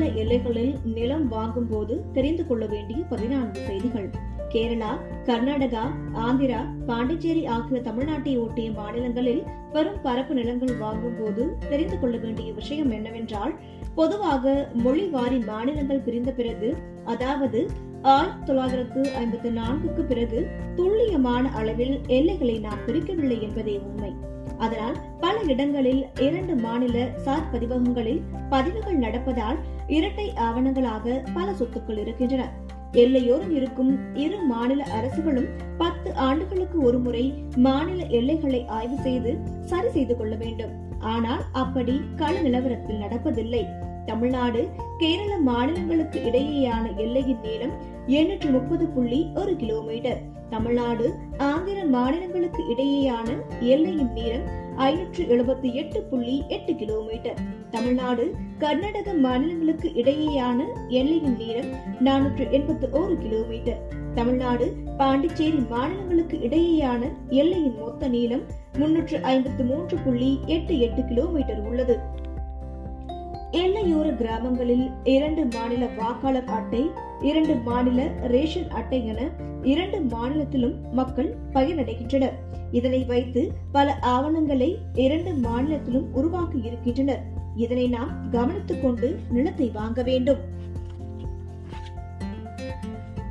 மாநில எல்லைகளில் நிலம் வாங்கும் போது தெரிந்து கொள்ள வேண்டிய பதினான்கு செய்திகள். கேரளா கர்நாடகா ஆந்திரா பாண்டிச்சேரி ஆகிய தமிழ்நாட்டை ஒட்டிய மாநிலங்களில் பெரும் பரப்பு நிலங்கள் வாங்கும் போது தெரிந்து கொள்ள வேண்டிய விஷயம் என்னவென்றால் பொதுவாக மொழி வாரி மாநிலங்கள் பிரிந்த பிறகு அதாவது ஆயிரத்தி தொள்ளாயிரத்து ஐம்பத்தி நான்குக்கு பிறகு துல்லியமான அளவில் எல்லைகளை நாம் பிரிக்கவில்லை என்பதே உண்மை. அதனால் பல இடங்களில் இரண்டு மாநில சார் பதிவகங்களில் பதிவுகள் நடப்பதால் இரட்டை ஆவணங்களாக பல சொத்துக்கள் இருக்கின்றன. எல்லையோரம் இருக்கும் இரு மாநில அரசுகளும் பத்து ஆண்டுகளுக்கு ஒருமுறை மாநில எல்லைகளை ஆய்வு செய்து சரி செய்து கொள்ள வேண்டும். ஆனால் அப்படி கள நிலவரத்தில் நடப்பதில்லை. தமிழ்நாடு கேரள மாநிலங்களுக்கு இடையேயான எல்லையின் நீளம் எண்ணூற்று முப்பது புள்ளி ஒரு கிலோமீட்டர். தமிழ்நாடு ஆந்திர மாநிலங்களுக்கு இடையேயான எல்லையின் நீளம் ஐநூற்று எழுபத்தி எட்டு புள்ளி எட்டு கிலோமீட்டர். தமிழ்நாடு கர்நாடக மாநிலங்களுக்கு இடையேயான எல்லையின் நீளம் நானூற்று எண்பத்தி ஒரு கிலோமீட்டர். தமிழ்நாடு பாண்டிச்சேரி மாநிலங்களுக்கு இடையேயான எல்லையின் மொத்த நீளம் முன்னூற்று ஐம்பத்தி மூன்று புள்ளி எட்டு எட்டு கிலோமீட்டர் உள்ளது. எல்லையோர கிராமங்களில் இரண்டு மாநில வாக்காளர் அட்டை இரண்டு மாநில ரேஷன் அட்டை என இரண்டு மாநிலத்திலும் மக்கள் பயனடைகின்றனர். இதனை வைத்து பல ஆவணங்களை இரண்டு மாநிலத்திலும் உருவாக்கி இருக்கின்றனர். இதனை நாம் கவனித்துக் கொண்டு நிலத்தை வாங்க வேண்டும்.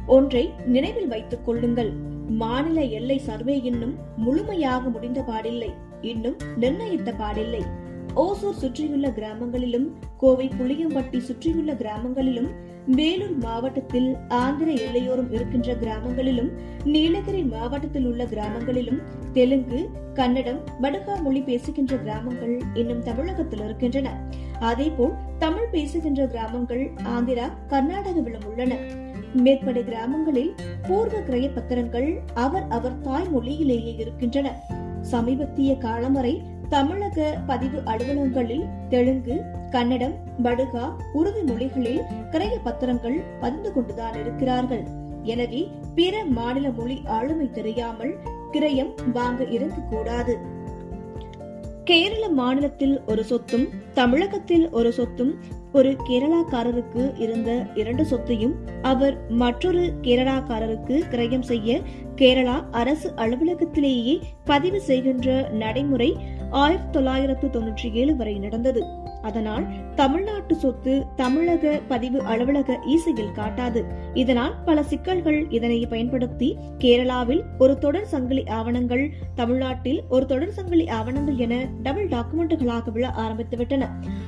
ஒன்றை நினைவில் வைத்துக் கொள்ளுங்கள். மாநில எல்லை சர்வே இன்னும் முழுமையாக முடிந்த பாடில்லை இன்னும் நிர்ணயித்த பாடில்லை ஓசூர் சுற்றியுள்ள கிராமங்களிலும் கோவை புளியம்பட்டி சுற்றியுள்ள கிராமங்களிலும் வேலூர் மாவட்டத்தில் ஆந்திர எல்லையோரம் இருக்கின்ற கிராமங்களிலும் நீலகிரி மாவட்டத்தில் உள்ள கிராமங்களிலும் தெலுங்கு கன்னடம் வடகா மொழி பேசுகின்ற கிராமங்கள் இன்னும் தமிழகத்தில் இருக்கின்றன. அதேபோல் தமிழ் பேசுகின்ற கிராமங்கள் ஆந்திரா கர்நாடகவிலும் உள்ளன. மேற்படி கிராமங்களில் பூர்வ கிரய பத்திரங்கள் அவர் அவர் தாய்மொழியிலேயே இருக்கின்றன. சமீபத்திய காலம் வரை தமிழக பதிவு அலுவலகங்களில் தெலுங்கு கன்னடம் படுகா உருது மொழிகளில் கிரைய பத்திரங்கள் பதிந்து கொண்டுதான் இருக்கிறார்கள். எனவே பிற மாநில மொழி ஆளுமை தெரியாமல் கிரயம் வாங்க இருக்கக்கூடாது கேரள மாநிலத்தில் ஒரு சொத்தும் தமிழகத்தில் ஒரு சொத்தும் ஒரு கேரளாக்காரருக்கு இருந்த இரண்டு சொத்தையும் அவர் மற்றொரு கேரளாக்காரருக்கு கிரயம் செய்ய கேரளா அரசு அலுவலகத்திலேயே பதிவு செய்கின்ற நடைமுறை ஆயிரத்தி தொள்ளாயிரத்து தொன்னூற்றி ஏழு வரை நடந்தது. அதனால் தமிழ்நாட்டு சொத்து தமிழக பதிவு அலுவலக ஈசையில் காட்டாது. இதனால் பல சிக்கல்கள் இதனை பயன்படுத்தி கேரளாவில் ஒரு தொடர் சங்கிலி ஆவணங்கள் தமிழ்நாட்டில் ஒரு தொடர் சங்கிலி ஆவணங்கள் என டபுள் டாக்குமெண்ட்டுகளாக விழ ஆரம்பித்துவிட்டன.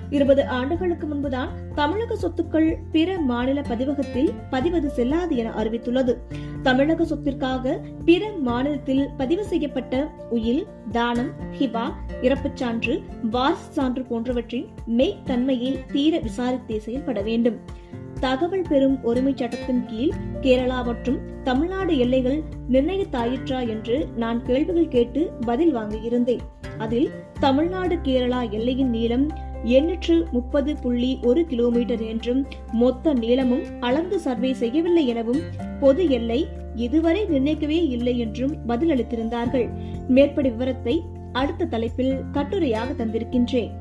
இருபது ஆண்டுகளுக்கு முன்புதான் தமிழக சொத்துக்கள் பிற மாநில பதிவகத்தில் பதிவது செல்லாது என அறிவித்துள்ளது. தமிழக சொத்திற்காக பிற மாநிலத்தில் பதிவு செய்யப்பட்ட உயில் தானம் ஹிபா இறப்புச் சான்று வாரிசு சான்று போன்றவற்றின் மெய் தன்மையை தீர விசாரித்தே செயல்பட வேண்டும். தகவல் பெறும் உரிமை சட்டத்தின் கீழ் கேரளா மற்றும் தமிழ்நாடு எல்லைகள் நிர்ணயித்தாயிற்றா என்று நான் கேள்விகள் கேட்டு பதில் வாங்கியிருந்தேன். அதில் தமிழ்நாடு கேரளா எல்லையின் நீளம் எண்ணூற்று முப்பது புள்ளி ஒரு கிலோமீட்டர் என்றும் மொத்த நீளமும் அளந்து சர்வே செய்யவில்லை எனவும் பொது எல்லை இதுவரை நிர்ணயிக்கவே இல்லை என்றும் பதிலளித்திருந்தார்கள். மேற்படி விவரத்தை அடுத்த தலைப்பில் கட்டுரையாக தந்திருக்கின்றேன்.